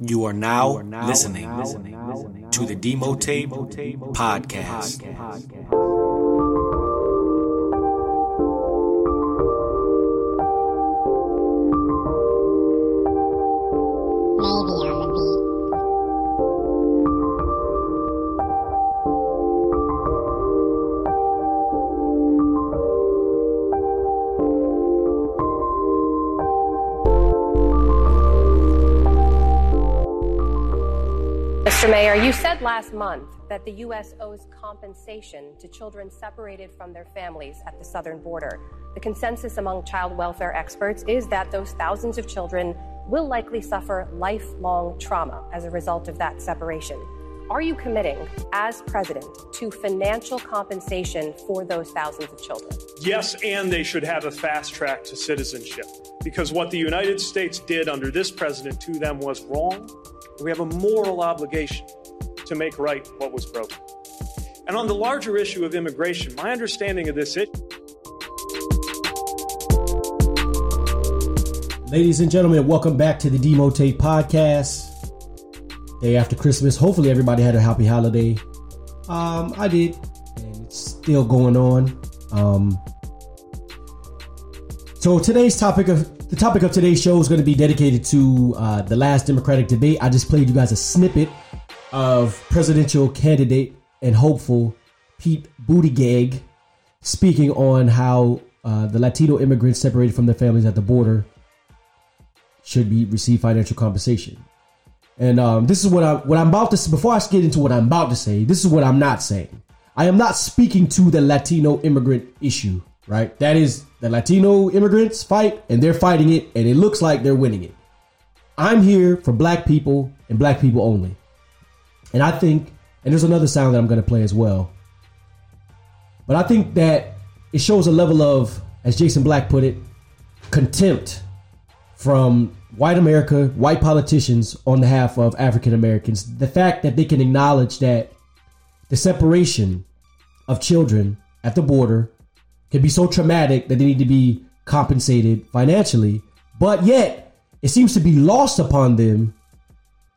You are now, listening, to the Demo Tape Podcast. Maybe Mr. Mayor, you said last month that the U.S. owes compensation to children separated from their families at the southern border. The consensus among child welfare experts is that those thousands of children will likely suffer lifelong trauma as a result of that separation. Are you committing, as president, to financial compensation for those thousands of children? Yes, and they should have a fast track to citizenship. Because what the United States did under this president to them was wrong. We have a moral obligation to make right what was broken. And on the larger issue of immigration, my understanding of this issue. Ladies and gentlemen, welcome back to the Demo Tape Podcast. Day after Christmas. Hopefully, everybody had a happy holiday. Um, I did, and it's still going on. Um, so today's topic of the topic of today's show is going to be dedicated to uh, the last Democratic debate. I just played you guys a snippet of presidential candidate and hopeful Pete Buttigieg speaking on how uh, the Latino immigrants separated from their families at the border should be receive financial compensation. And um, this is what I what I'm about to before I get into what I'm about to say. This is what I'm not saying. I am not speaking to the Latino immigrant issue. Right, that is the Latino immigrants fight, and they're fighting it, and it looks like they're winning it. I'm here for black people and black people only. And I think, and there's another sound that I'm going to play as well. But I think that it shows a level of, as Jason Black put it, contempt from white America, white politicians on behalf of African Americans. The fact that they can acknowledge that the separation of children at the border can be so traumatic that they need to be compensated financially, but yet it seems to be lost upon them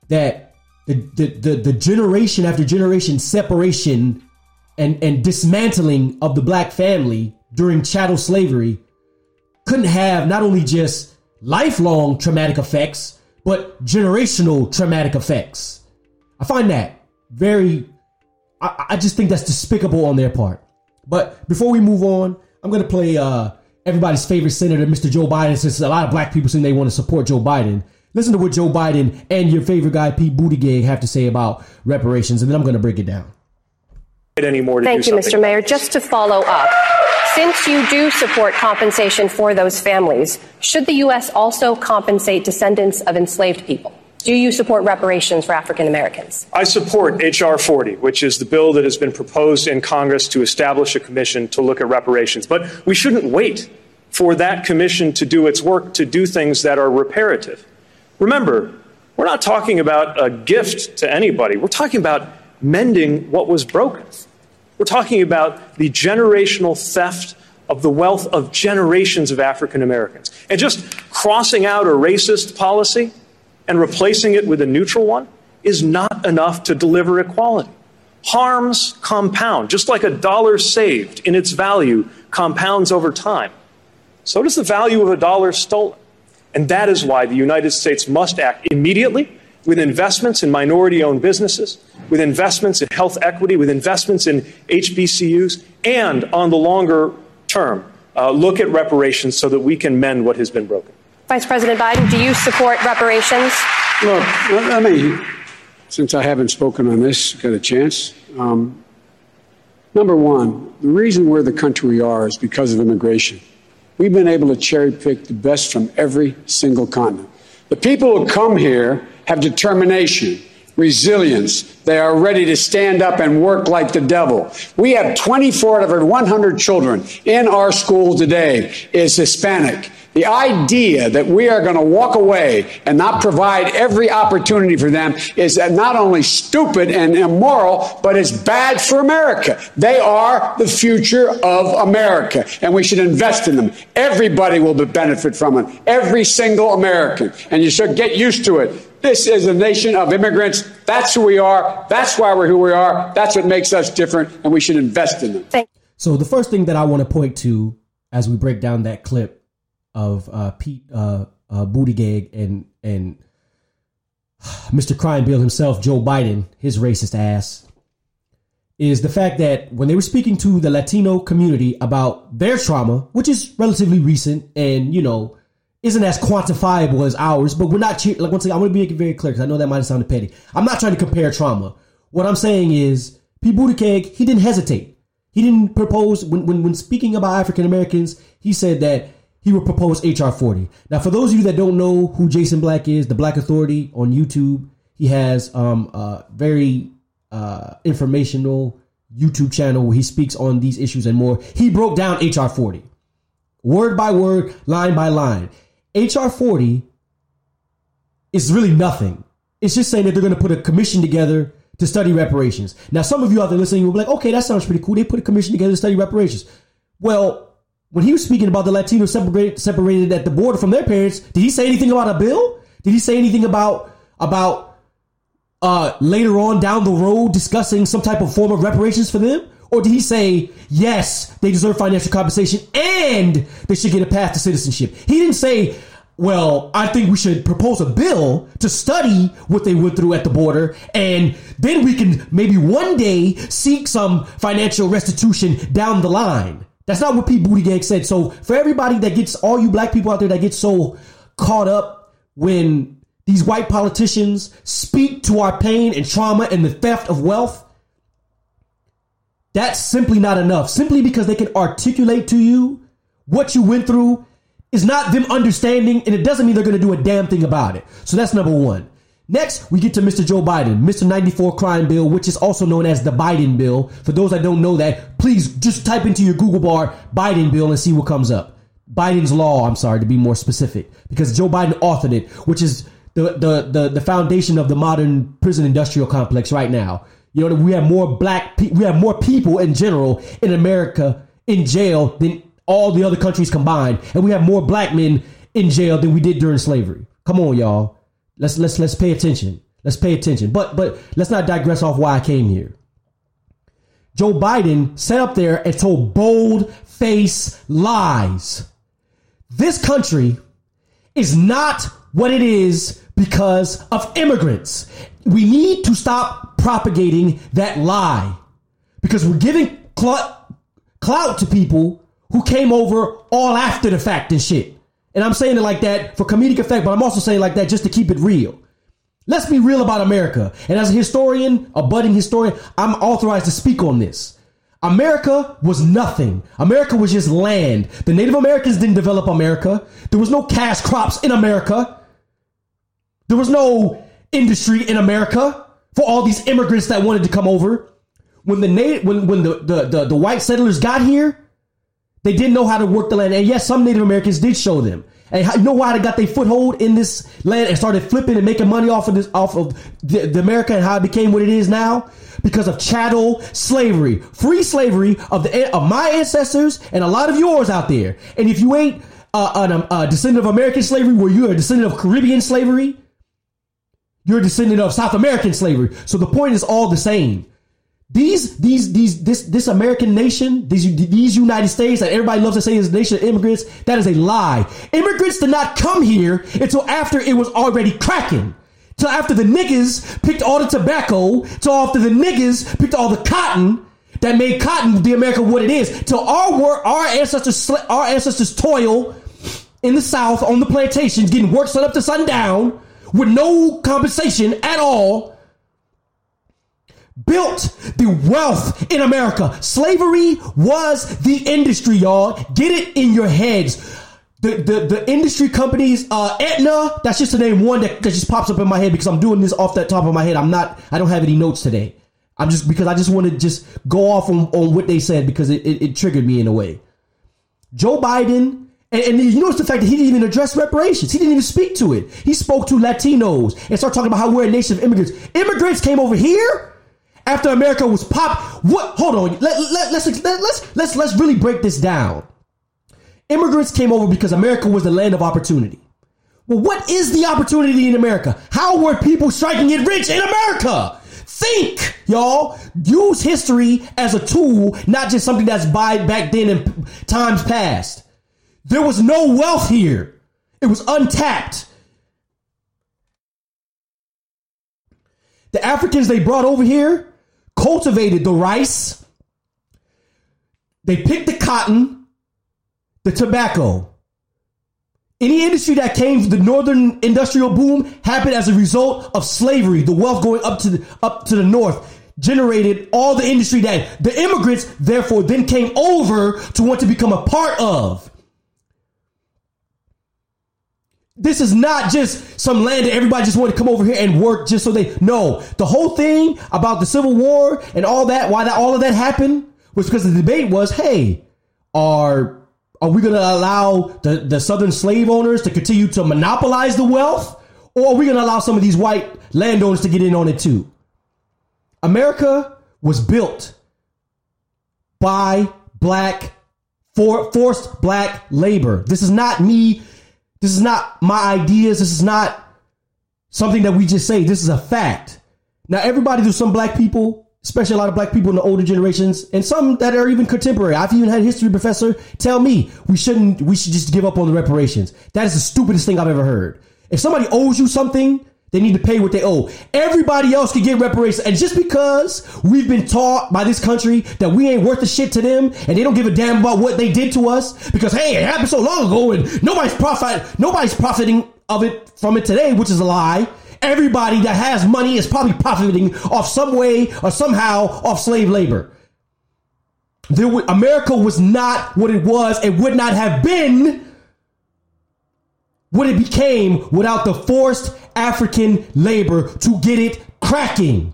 that the the, the, the generation after generation separation and, and dismantling of the black family during chattel slavery couldn't have not only just lifelong traumatic effects, but generational traumatic effects. I find that very, I, I just think that's despicable on their part. But before we move on, I'm going to play uh, everybody's favorite senator, Mr. Joe Biden, since a lot of black people saying they want to support Joe Biden. Listen to what Joe Biden and your favorite guy, Pete Buttigieg, have to say about reparations, and then I'm going to break it down. Anymore to Thank do you, Mr. Mayor. Just to follow up, since you do support compensation for those families, should the U.S. also compensate descendants of enslaved people? Do you support reparations for African Americans? I support H.R. 40, which is the bill that has been proposed in Congress to establish a commission to look at reparations. But we shouldn't wait for that commission to do its work to do things that are reparative. Remember, we're not talking about a gift to anybody, we're talking about mending what was broken. We're talking about the generational theft of the wealth of generations of African Americans. And just crossing out a racist policy and replacing it with a neutral one is not enough to deliver equality. Harms compound, just like a dollar saved in its value compounds over time. So does the value of a dollar stolen. And that is why the United States must act immediately with investments in minority owned businesses, with investments in health equity, with investments in HBCUs, and on the longer term, uh, look at reparations so that we can mend what has been broken. Vice President Biden, do you support reparations? Look, let me, since I haven't spoken on this, got a chance. Um, number one, the reason we're the country we are is because of immigration. We've been able to cherry pick the best from every single continent. The people who come here have determination, resilience. They are ready to stand up and work like the devil. We have 24 out of every 100 children in our school today is Hispanic. The idea that we are going to walk away and not provide every opportunity for them is not only stupid and immoral, but it's bad for America. They are the future of America, and we should invest in them. Everybody will benefit from it. Every single American. And you should get used to it. This is a nation of immigrants. That's who we are. That's why we're who we are. That's what makes us different, and we should invest in them. So the first thing that I want to point to as we break down that clip of uh, Pete uh, uh, Buttigieg and and Mr. Crime Bill himself, Joe Biden, his racist ass, is the fact that when they were speaking to the Latino community about their trauma, which is relatively recent and you know isn't as quantifiable as ours, but we're not like once again, I'm going to be very clear because I know that might sounded petty. I'm not trying to compare trauma. What I'm saying is Pete Buttigieg, he didn't hesitate. He didn't propose when when, when speaking about African Americans. He said that he would propose HR 40. Now, for those of you that don't know who Jason Black is, the Black Authority on YouTube, he has um, a very uh, informational YouTube channel where he speaks on these issues and more. He broke down HR 40 word by word, line by line. HR 40 is really nothing. It's just saying that they're going to put a commission together to study reparations. Now, some of you out there listening will be like, okay, that sounds pretty cool. They put a commission together to study reparations. Well, when he was speaking about the Latinos separated, separated at the border from their parents, did he say anything about a bill? Did he say anything about about uh, later on down the road discussing some type of form of reparations for them? Or did he say, yes, they deserve financial compensation and they should get a path to citizenship? He didn't say, well, I think we should propose a bill to study what they went through at the border, and then we can maybe one day seek some financial restitution down the line. That's not what Pete Buttigieg said. So for everybody that gets, all you black people out there that get so caught up when these white politicians speak to our pain and trauma and the theft of wealth, that's simply not enough. Simply because they can articulate to you what you went through is not them understanding, and it doesn't mean they're going to do a damn thing about it. So that's number one. Next, we get to Mr. Joe Biden, Mr. 94 crime bill, which is also known as the Biden bill. For those that don't know that, please just type into your Google bar Biden bill and see what comes up. Biden's law, I'm sorry, to be more specific, because Joe Biden authored it, which is the, the, the, the foundation of the modern prison industrial complex right now. You know, we have more black, pe- we have more people in general in America in jail than all the other countries combined. And we have more black men in jail than we did during slavery. Come on, y'all. Let's let's let's pay attention. Let's pay attention. But but let's not digress off why I came here. Joe Biden sat up there and told bold face lies. This country is not what it is because of immigrants. We need to stop propagating that lie because we're giving clout, clout to people who came over all after the fact and shit. And I'm saying it like that for comedic effect, but I'm also saying like that just to keep it real. Let's be real about America. And as a historian, a budding historian, I'm authorized to speak on this. America was nothing. America was just land. The Native Americans didn't develop America. There was no cash crops in America. There was no industry in America for all these immigrants that wanted to come over. When the native, when when the, the, the, the white settlers got here, they didn't know how to work the land. And yes, some Native Americans did show them. And you know why they got their foothold in this land and started flipping and making money off of this, off of the, the America and how it became what it is now? Because of chattel slavery, free slavery of the of my ancestors and a lot of yours out there. And if you ain't uh, a, a descendant of American slavery, where you're a descendant of Caribbean slavery, you're a descendant of South American slavery. So the point is all the same. These, these, these, this, this American nation, these, these United States that everybody loves to say is a nation of immigrants, that is a lie. Immigrants did not come here until after it was already cracking. Till after the niggas picked all the tobacco, till after the niggas picked all the cotton that made cotton the America what it is. Till our our ancestors, our ancestors toil in the South on the plantations, getting work sun up to sundown with no compensation at all built the wealth in America. Slavery was the industry, y'all. Get it in your heads. The, the, the industry companies, uh, Aetna, that's just the name one that, that just pops up in my head because I'm doing this off that top of my head. I'm not, I don't have any notes today. I'm just, because I just want to just go off on, on what they said because it, it, it triggered me in a way. Joe Biden And, and you notice the fact that he didn't even address reparations. He didn't even speak to it. He spoke to Latinos and started talking about how we're a nation of immigrants. Immigrants came over here after America was pop. What? Hold on. Let, let, let's, let, let's let's let's really break this down. Immigrants came over because America was the land of opportunity. Well, what is the opportunity in America? How were people striking it rich in America? Think, y'all. Use history as a tool, not just something that's by back then in times past. There was no wealth here. It was untapped. The Africans they brought over here cultivated the rice. They picked the cotton, the tobacco. Any industry that came from the northern industrial boom happened as a result of slavery. The wealth going up to the, up to the north generated all the industry that the immigrants therefore then came over to want to become a part of. This is not just some land that everybody just want to come over here and work just so they no. The whole thing about the Civil War and all that, why that all of that happened was because the debate was, hey, are are we going to allow the, the Southern slave owners to continue to monopolize the wealth? Or are we going to allow some of these white landowners to get in on it too? America was built by black, for, forced black labor. This is not me. This is not my ideas. This is not something that we just say. This is a fact. Now, everybody, there's some black people especially a lot of black people in the older generations and some that are even contemporary. I've even had a history professor tell me we shouldn't, we should just give up on the reparations. That is the stupidest thing I've ever heard. If somebody owes you something, they need to pay what they owe. Everybody else can get reparations. And just because we've been taught by this country that we ain't worth a shit to them and they don't give a damn about what they did to us because, hey, it happened so long ago and nobody's profit, nobody's profiting of it from it today, which is a lie everybody that has money is probably profiting off some way or somehow off slave labor. There America was not what it was. It would not have been what it became without the forced African labor to get it cracking.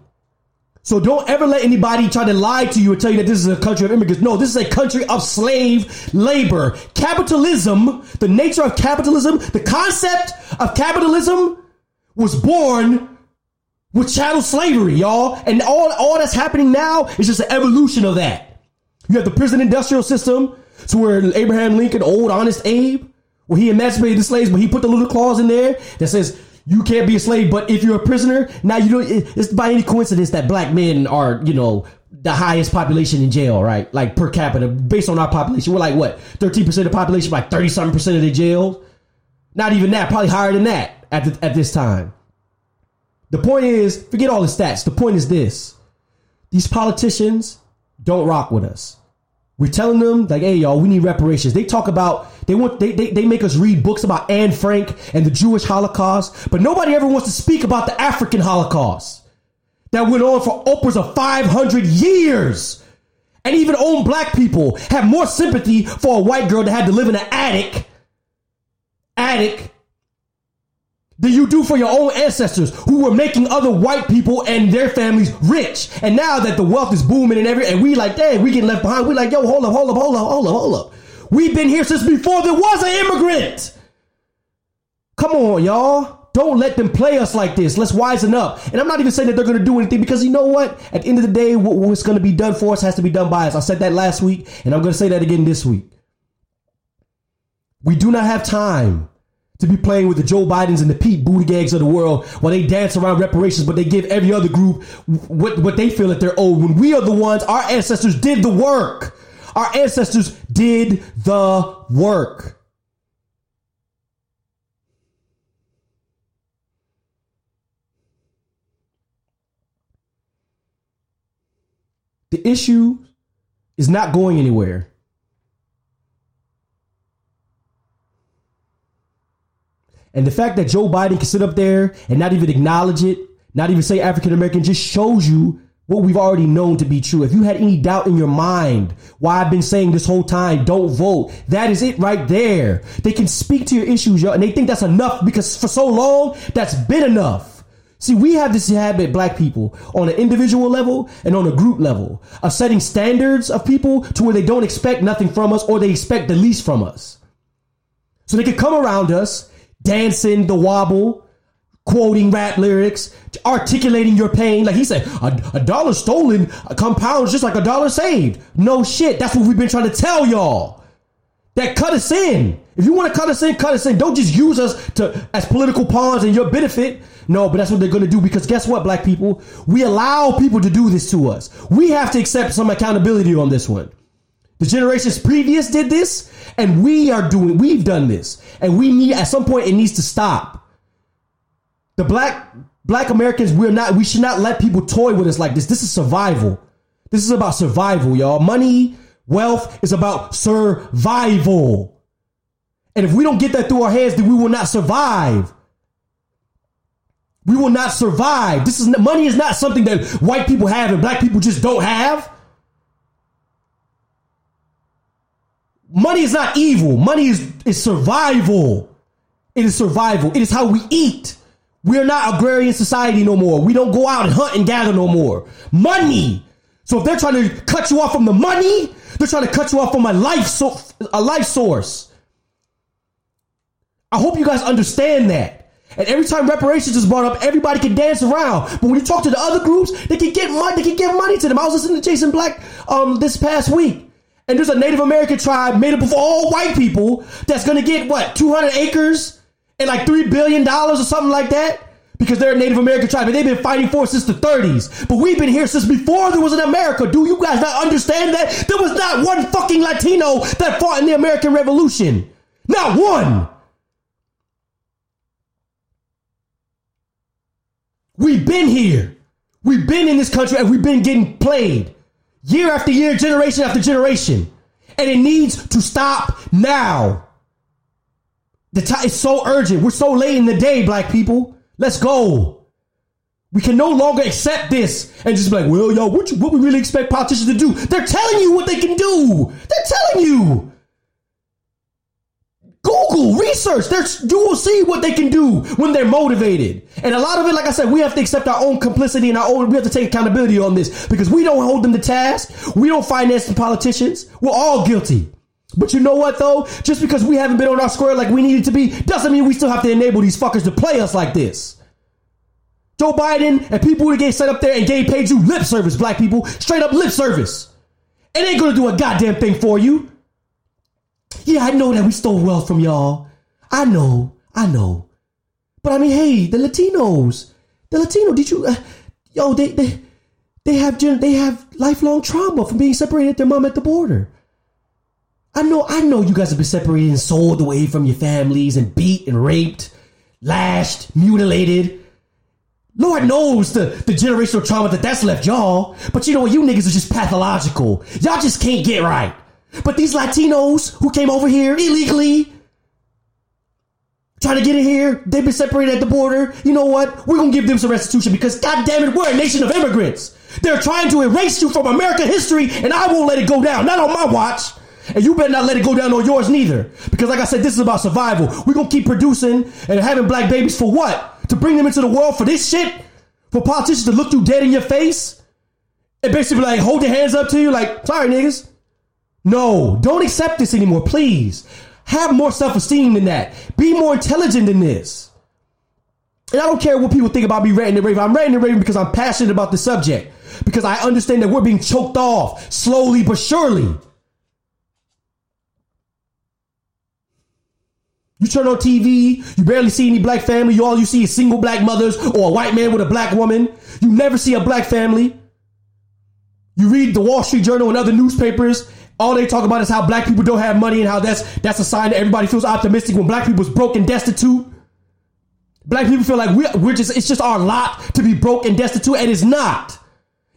So don't ever let anybody try to lie to you and tell you that this is a country of immigrants. No, this is a country of slave labor. Capitalism, the nature of capitalism, the concept of capitalism was born with chattel slavery, y'all. And all, all that's happening now is just an evolution of that. You have the prison industrial system, to where Abraham Lincoln, old honest Abe, where he emancipated the slaves, but he put the little clause in there that says you can't be a slave, but if you're a prisoner, now you don't. It's by any coincidence that black men are, you know, the highest population in jail, right? Like per capita, based on our population, we're like what, thirteen percent of the population, like thirty something percent of the jails. Not even that, probably higher than that at, the, at this time. The point is, forget all the stats. The point is this these politicians don't rock with us. We're telling them, like, hey, y'all, we need reparations. They talk about, they want, they, they, they make us read books about Anne Frank and the Jewish Holocaust, but nobody ever wants to speak about the African Holocaust that went on for upwards of 500 years. And even own black people have more sympathy for a white girl that had to live in an attic, attic than you do for your own ancestors who were making other white people and their families rich. And now that the wealth is booming and every, and we like, dang, we getting left behind. We like, yo, hold up, hold up, hold up, hold up, hold up. We've been here since before there was an immigrant. Come on, y'all. Don't let them play us like this. Let's wisen up. And I'm not even saying that they're going to do anything because you know what? At the end of the day, what's going to be done for us has to be done by us. I said that last week, and I'm going to say that again this week. We do not have time to be playing with the Joe Bidens and the Pete Buttigiegs of the world while they dance around reparations, but they give every other group what, what they feel that they're owed. When we are the ones, our ancestors did the work. Our ancestors did the work. The issue is not going anywhere. And the fact that Joe Biden can sit up there and not even acknowledge it, not even say African American, just shows you what we've already known to be true. If you had any doubt in your mind why I've been saying this whole time, don't vote, that is it right there. They can speak to your issues, and they think that's enough because for so long, that's been enough. See, we have this habit, black people, on an individual level and on a group level of setting standards of people to where they don't expect nothing from us or they expect the least from us. So they could come around us, dancing the wobble, quoting rap lyrics, articulating your pain. Like he said, a, a dollar stolen compounds just like a dollar saved. No shit. That's what we've been trying to tell y'all. That cut us in. If you want to cut us in, cut us in. Don't just use us to as political pawns in your benefit. No, but that's what they're going to do because guess what, black people? We allow people to do this to us. We have to accept some accountability on this one. The generations previous did this, and we are doing, we've done this. And we need, at some point, it needs to stop. The black, black Americans, we're not, we should not let people toy with us like this. This is survival. This is about survival, y'all. Money, wealth is about survival. And if we don't get that through our heads, then we will not survive. We will not survive. This is money is not something that white people have and black people just don't have. Money is not evil. Money is, is survival. It is survival. It is how we eat. We're not agrarian society no more. We don't go out and hunt and gather no more. Money. So if they're trying to cut you off from the money, they're trying to cut you off from a life so a life source. I hope you guys understand that. And every time reparations is brought up, everybody can dance around. But when you talk to the other groups, they can get money. They can give money to them. I was listening to Jason Black um this past week, and there's a Native American tribe made up of all white people that's gonna get what 200 acres and like three billion dollars or something like that because they're a Native American tribe and they've been fighting for it since the 30s. But we've been here since before there was an America. Do you guys not understand that? There was not one fucking Latino that fought in the American Revolution. Not one. We've been here. We've been in this country and we've been getting played year after year, generation after generation. And it needs to stop now. The time is so urgent. We're so late in the day, black people. Let's go. We can no longer accept this and just be like, well, yo, what, you, what we really expect politicians to do? They're telling you what they can do. They're telling you. Google, research. There's, you will see what they can do when they're motivated. And a lot of it, like I said, we have to accept our own complicity and our own, we have to take accountability on this because we don't hold them to task. We don't finance the politicians. We're all guilty. But you know what though? Just because we haven't been on our square like we needed to be, doesn't mean we still have to enable these fuckers to play us like this. Joe Biden and people who get set up there and gave paid you lip service, black people, straight up lip service. It ain't gonna do a goddamn thing for you. Yeah, I know that we stole wealth from y'all. I know, I know. But I mean, hey, the Latinos, the Latino, did you, uh, yo, they, they, they have, they have lifelong trauma from being separated their mom at the border. I know, I know you guys have been separated and sold away from your families and beat and raped, lashed, mutilated. Lord knows the, the generational trauma that that's left y'all. But you know what? You niggas are just pathological. Y'all just can't get right. But these Latinos who came over here illegally, trying to get in here, they've been separated at the border. You know what? We're gonna give them some restitution because God damn it, we're a nation of immigrants. They're trying to erase you from American history, and I won't let it go down. Not on my watch. And you better not let it go down on yours neither. Because like I said, this is about survival. We're gonna keep producing and having black babies for what? To bring them into the world for this shit? For politicians to look you dead in your face? And basically like hold their hands up to you like, sorry niggas. No, don't accept this anymore, please. Have more self-esteem than that. Be more intelligent than this. And I don't care what people think about me ranting and raving. I'm ranting and raving because I'm passionate about the subject. Because I understand that we're being choked off slowly but surely. You turn on TV, you barely see any black family. You all you see is single black mothers or a white man with a black woman. You never see a black family. You read the Wall Street Journal and other newspapers. All they talk about is how black people don't have money and how that's that's a sign that everybody feels optimistic when black people's broke and destitute. Black people feel like we're, we're just it's just our lot to be broke and destitute, and it's not.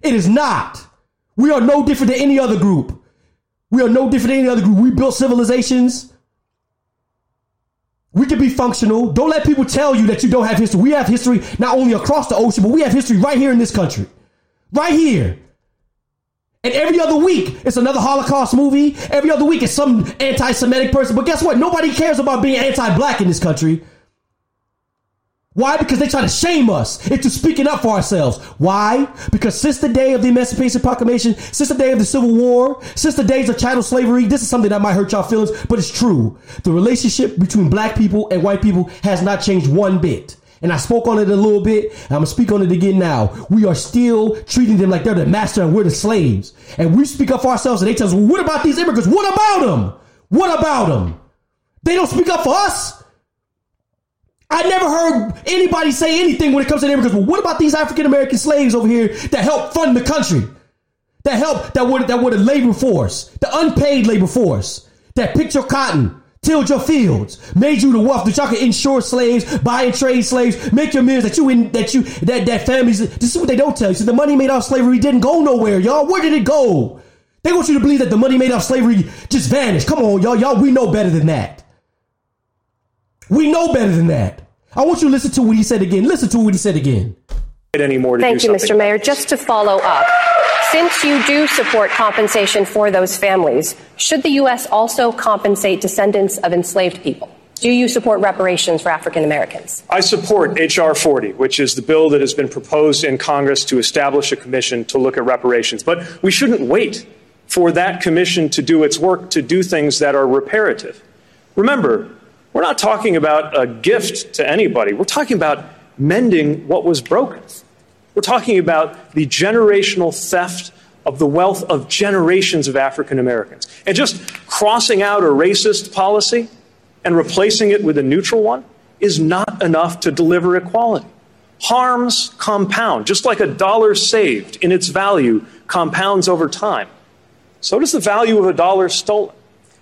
It is not. We are no different than any other group. We are no different than any other group. We built civilizations. We can be functional. Don't let people tell you that you don't have history. We have history not only across the ocean, but we have history right here in this country. Right here. And every other week, it's another Holocaust movie. Every other week, it's some anti Semitic person. But guess what? Nobody cares about being anti black in this country. Why? Because they try to shame us into speaking up for ourselves. Why? Because since the day of the Emancipation Proclamation, since the day of the Civil War, since the days of chattel slavery, this is something that might hurt y'all feelings, but it's true. The relationship between black people and white people has not changed one bit. And I spoke on it a little bit. And I'm gonna speak on it again now. We are still treating them like they're the master and we're the slaves. And we speak up for ourselves and they tell us, well, what about these immigrants? What about them? What about them? They don't speak up for us. I never heard anybody say anything when it comes to immigrants. Well, what about these African American slaves over here that helped fund the country? That helped that were that were the labor force, the unpaid labor force that picked your cotton, tilled your fields, made you the wealth that y'all can insure slaves, buy and trade slaves, make your millions that you in that you that that families. This is what they don't tell you. So the money made off slavery didn't go nowhere, y'all. Where did it go? They want you to believe that the money made off slavery just vanished. Come on, y'all. Y'all, we know better than that. We know better than that. I want you to listen to what he said again. Listen to what he said again. Anymore to Thank do you, something Mr. Mayor. Just to follow up, since you do support compensation for those families, should the U.S. also compensate descendants of enslaved people? Do you support reparations for African Americans? I support H.R. 40, which is the bill that has been proposed in Congress to establish a commission to look at reparations. But we shouldn't wait for that commission to do its work to do things that are reparative. Remember, we're not talking about a gift to anybody. We're talking about mending what was broken. We're talking about the generational theft of the wealth of generations of African Americans. And just crossing out a racist policy and replacing it with a neutral one is not enough to deliver equality. Harms compound, just like a dollar saved in its value compounds over time. So does the value of a dollar stolen.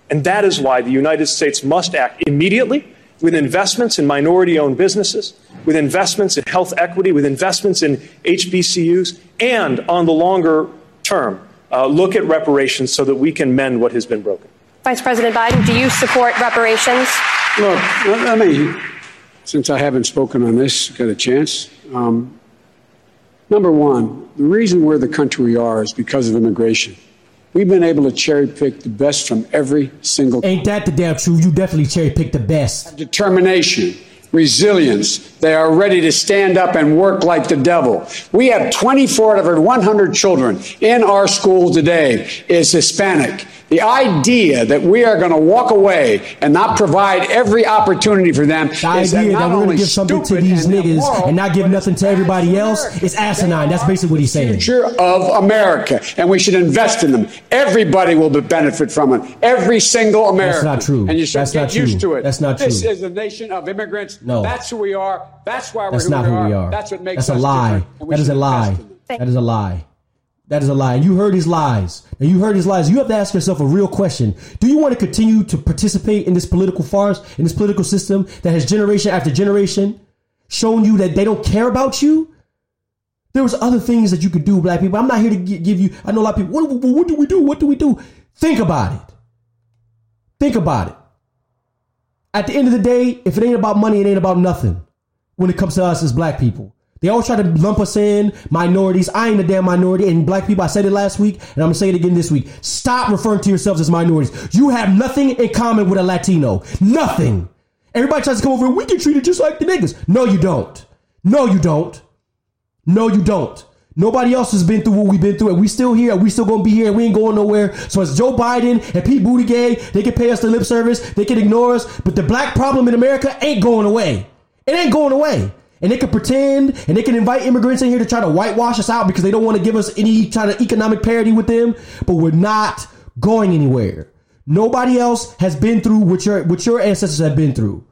And that is why the United States must act immediately with investments in minority owned businesses, with investments in health equity, with investments in HBCUs, and on the longer term, uh, look at reparations so that we can mend what has been broken. Vice President Biden, do you support reparations? Look, let me, since I haven't spoken on this, got a chance. Um, number one, the reason we're the country we are is because of immigration. We've been able to cherry pick the best from every single. Ain't that the damn truth? You definitely cherry picked the best. Determination, resilience. They are ready to stand up and work like the devil. We have 24 out of every 100 children in our school today is Hispanic. The idea that we are going to walk away and not provide every opportunity for them The is idea not that we're gonna give something to these and niggas immoral, and not give nothing to everybody else is asinine. That's basically what he's saying. Future of America, and we should invest in them. Everybody will benefit from it. Every single American. That's not true. And you should That's get not used true. to it. That's not This true. This is a nation of immigrants. No. That's who we are. That's why we're That's who, not we, who are. we are. That's what makes That's a lie. That is a lie. invest in them. That is a lie. That is a lie. And you heard his lies. And you heard his lies. You have to ask yourself a real question. Do you want to continue to participate in this political farce, in this political system that has generation after generation shown you that they don't care about you? There was other things that you could do, black people. I'm not here to give you. I know a lot of people. What, what do we do? What do we do? Think about it. Think about it. At the end of the day, if it ain't about money, it ain't about nothing. When it comes to us as black people, they always try to lump us in minorities. I ain't a damn minority, and black people. I said it last week, and I'm gonna say it again this week. Stop referring to yourselves as minorities. You have nothing in common with a Latino. Nothing. Everybody tries to come over and we get treated just like the niggas. No, you don't. No, you don't. No, you don't. Nobody else has been through what we've been through, and we still here, and we still gonna be here, and we ain't going nowhere. So it's Joe Biden and Pete Buttigieg. They can pay us the lip service, they can ignore us, but the black problem in America ain't going away. It ain't going away. And they can pretend, and they can invite immigrants in here to try to whitewash us out because they don't want to give us any kind of economic parity with them. But we're not going anywhere. Nobody else has been through what your what your ancestors have been through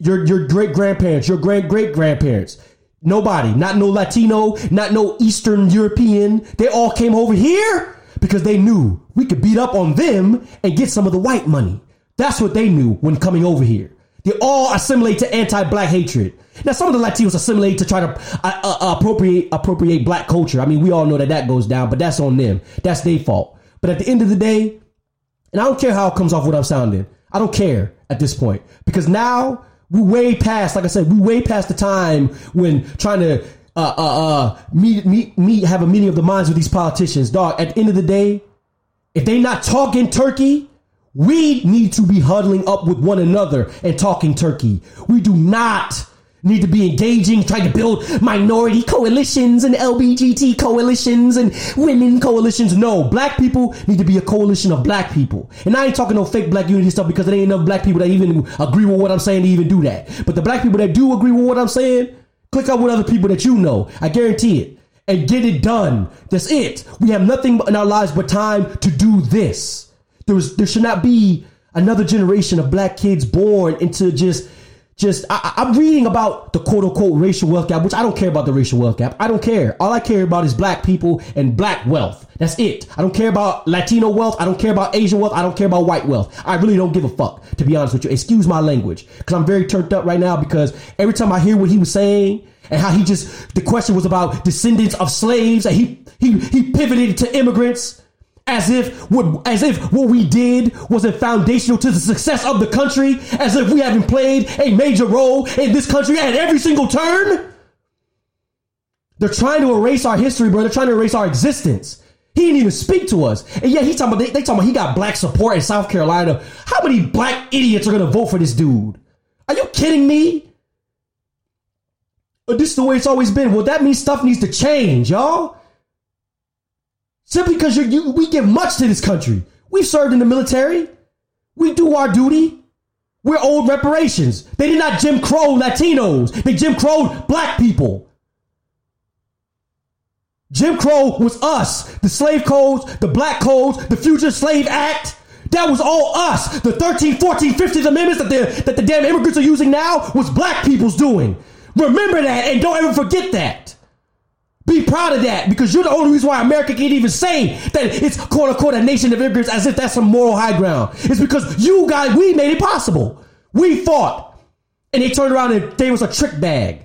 your your great grandparents, your great great grandparents. Nobody, not no Latino, not no Eastern European. They all came over here because they knew we could beat up on them and get some of the white money. That's what they knew when coming over here. They all assimilate to anti-black hatred. Now, some of the Latinos assimilate to try to uh, uh, appropriate appropriate black culture. I mean, we all know that that goes down, but that's on them. That's their fault. But at the end of the day, and I don't care how it comes off what I'm sounding. I don't care at this point because now we're way past, like I said, we way past the time when trying to uh uh uh meet meet meet have a meeting of the minds with these politicians. Dog, at the end of the day, if they not talking turkey, we need to be huddling up with one another and talking turkey. We do not need to be engaging, trying to build minority coalitions and LGBT coalitions and women coalitions. No, black people need to be a coalition of black people. And I ain't talking no fake black unity stuff because there ain't enough black people that even agree with what I'm saying to even do that. But the black people that do agree with what I'm saying, click up with other people that you know. I guarantee it. And get it done. That's it. We have nothing in our lives but time to do this. There, there should not be another generation of black kids born into just just I, am reading about the quote unquote racial wealth gap, which I don't care about the racial wealth gap. I don't care. All I care about is black people and black wealth. That's it. I don't care about Latino wealth. I don't care about Asian wealth. I don't care about white wealth. I really don't give a fuck, to be honest with you. Excuse my language, because I'm very turned up right now. Because every time I hear what he was saying and how he just the question was about descendants of slaves, and he he he pivoted to immigrants as if what as if what we did wasn't foundational to the success of the country, as if we haven't played a major role in this country at every single turn. They're trying to erase our history, bro. They're trying to erase our existence. He didn't even speak to us. And yet he talking about they, they talking about he got black support in South Carolina. How many black idiots are gonna vote for this dude? Are you kidding me? But this is the way it's always been. Well, that means stuff needs to change, y'all. Simply because you, we give much to this country. We've served in the military. We do our duty. We're old reparations. They did not Jim Crow Latinos. They Jim Crow black people. Jim Crow was us. The slave codes, the black codes, the Fugitive Slave Act. That was all us. The 13, 14, 15 amendments that that the damn immigrants are using now was black people's doing. Remember that and don't ever forget that. Be proud of that because you're the only reason why America can't even say that it's quote unquote a nation of immigrants as if that's some moral high ground. It's because you guys, we made it possible. We fought. And they turned around and gave us a trick bag.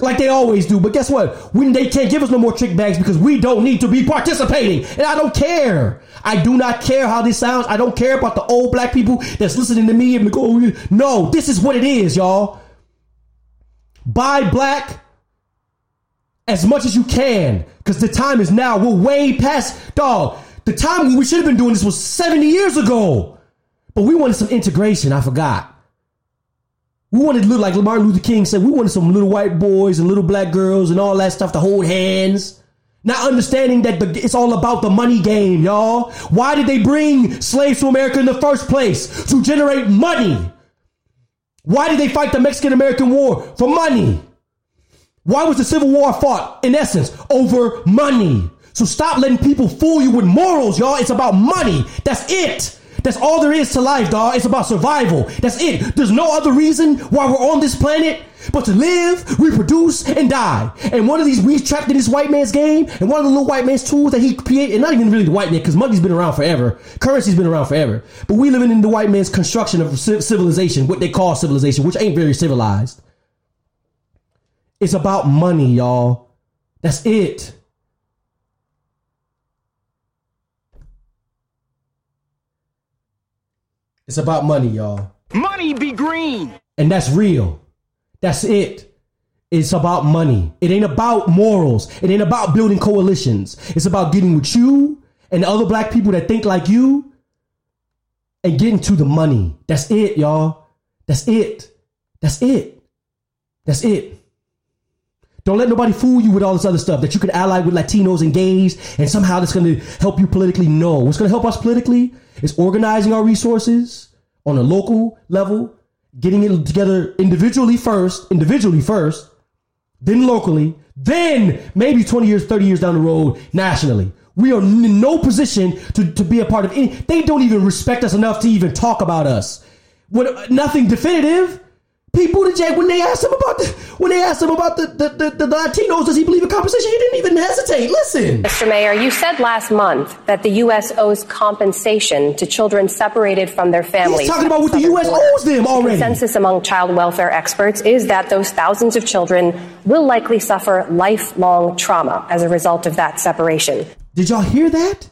Like they always do. But guess what? When they can't give us no more trick bags because we don't need to be participating. And I don't care. I do not care how this sounds. I don't care about the old black people that's listening to me and go, no, this is what it is, y'all. Buy black as much as you can because the time is now. We're way past, dog. The time when we should have been doing this was 70 years ago. But we wanted some integration. I forgot. We wanted, to look like Martin Luther King said, we wanted some little white boys and little black girls and all that stuff to hold hands. Not understanding that the, it's all about the money game, y'all. Why did they bring slaves to America in the first place? To generate money. Why did they fight the Mexican American War? For money. Why was the Civil War fought, in essence, over money? So stop letting people fool you with morals, y'all. It's about money. That's it. That's all there is to life, dog. It's about survival. That's it. There's no other reason why we're on this planet but to live, reproduce, and die. And one of these, we trapped in this white man's game, and one of the little white man's tools that he created, and not even really the white man, because money's been around forever. Currency's been around forever. But we living in the white man's construction of civilization, what they call civilization, which ain't very civilized. It's about money, y'all. That's it. It's about money, y'all. Money be green. And that's real. That's it. It's about money. It ain't about morals. It ain't about building coalitions. It's about getting with you and other black people that think like you and getting to the money. That's it, y'all. That's it. That's it. That's it. Don't let nobody fool you with all this other stuff that you can ally with Latinos and gays and somehow that's going to help you politically. No, what's going to help us politically is organizing our resources on a local level, getting it together individually first, individually first, then locally, then maybe 20 years, 30 years down the road, nationally. We are in no position to, to be a part of any. They don't even respect us enough to even talk about us. What, nothing definitive. Pete Buttigieg, when they asked him about the when they asked him about the, the, the, the Latinos, does he believe in compensation? He didn't even hesitate. Listen. Mr. Mayor, you said last month that the U.S. owes compensation to children separated from their families. He's talking about what the U.S. border. owes them already. The consensus among child welfare experts is that those thousands of children will likely suffer lifelong trauma as a result of that separation. Did y'all hear that?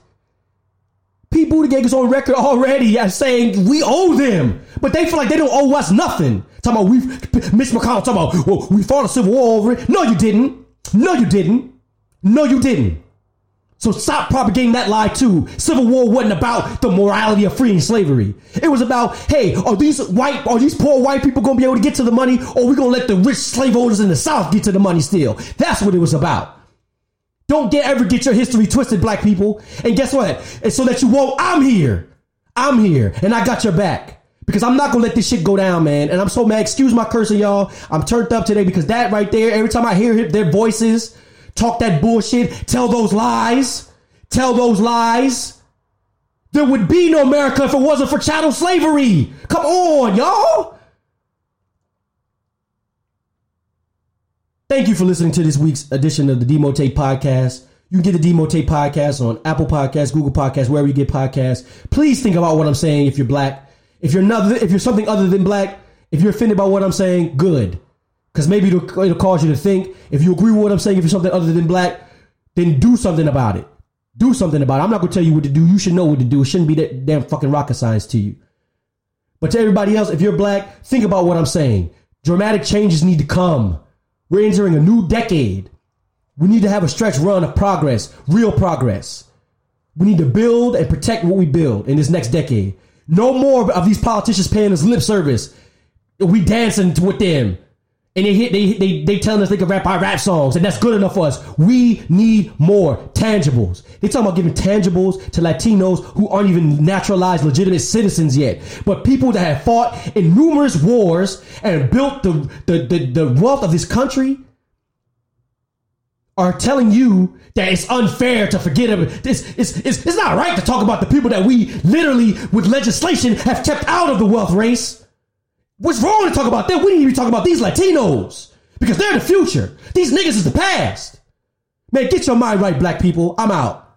Pete Buttigieg is on record already as saying we owe them, but they feel like they don't owe us nothing. Talking about we, Mitch McConnell talking about well, we fought a civil war over it. No, you didn't. No, you didn't. No, you didn't. So stop propagating that lie too. Civil War wasn't about the morality of freeing slavery. It was about, hey, are these white, are these poor white people gonna be able to get to the money, or are we gonna let the rich slaveholders in the South get to the money still? That's what it was about. Don't get ever get your history twisted, black people. And guess what? And so that you won't, I'm here. I'm here, and I got your back. Because I'm not gonna let this shit go down, man. And I'm so mad. Excuse my cursing, y'all. I'm turned up today because that right there, every time I hear their voices, talk that bullshit, tell those lies, tell those lies. There would be no America if it wasn't for chattel slavery. Come on, y'all. Thank you for listening to this week's edition of the Demo Tape Podcast. You can get the Demo Tape Podcast on Apple Podcasts, Google Podcasts, wherever you get podcasts. Please think about what I'm saying if you're black. If you're not, if you're something other than black, if you're offended by what I'm saying, good because maybe it'll, it'll cause you to think. If you agree with what I'm saying, if you're something other than black, then do something about it. Do something about it. I'm not gonna tell you what to do. You should know what to do. It shouldn't be that damn fucking rocket science to you. But to everybody else, if you're black, think about what I'm saying. Dramatic changes need to come. We're entering a new decade. We need to have a stretch run of progress, real progress. We need to build and protect what we build in this next decade. No more of these politicians paying us lip service. We dancing with them and they hit they they they telling us they can rap our rap songs and that's good enough for us. We need more tangibles. They talking about giving tangibles to Latinos who aren't even naturalized legitimate citizens yet, but people that have fought in numerous wars and built the the the, the wealth of this country are telling you that it's unfair to forget them. This it's, it's, it's not right to talk about the people that we literally, with legislation, have kept out of the wealth race. What's wrong to talk about them? We need to be talking about these Latinos because they're the future. These niggas is the past. Man, get your mind right, black people. I'm out.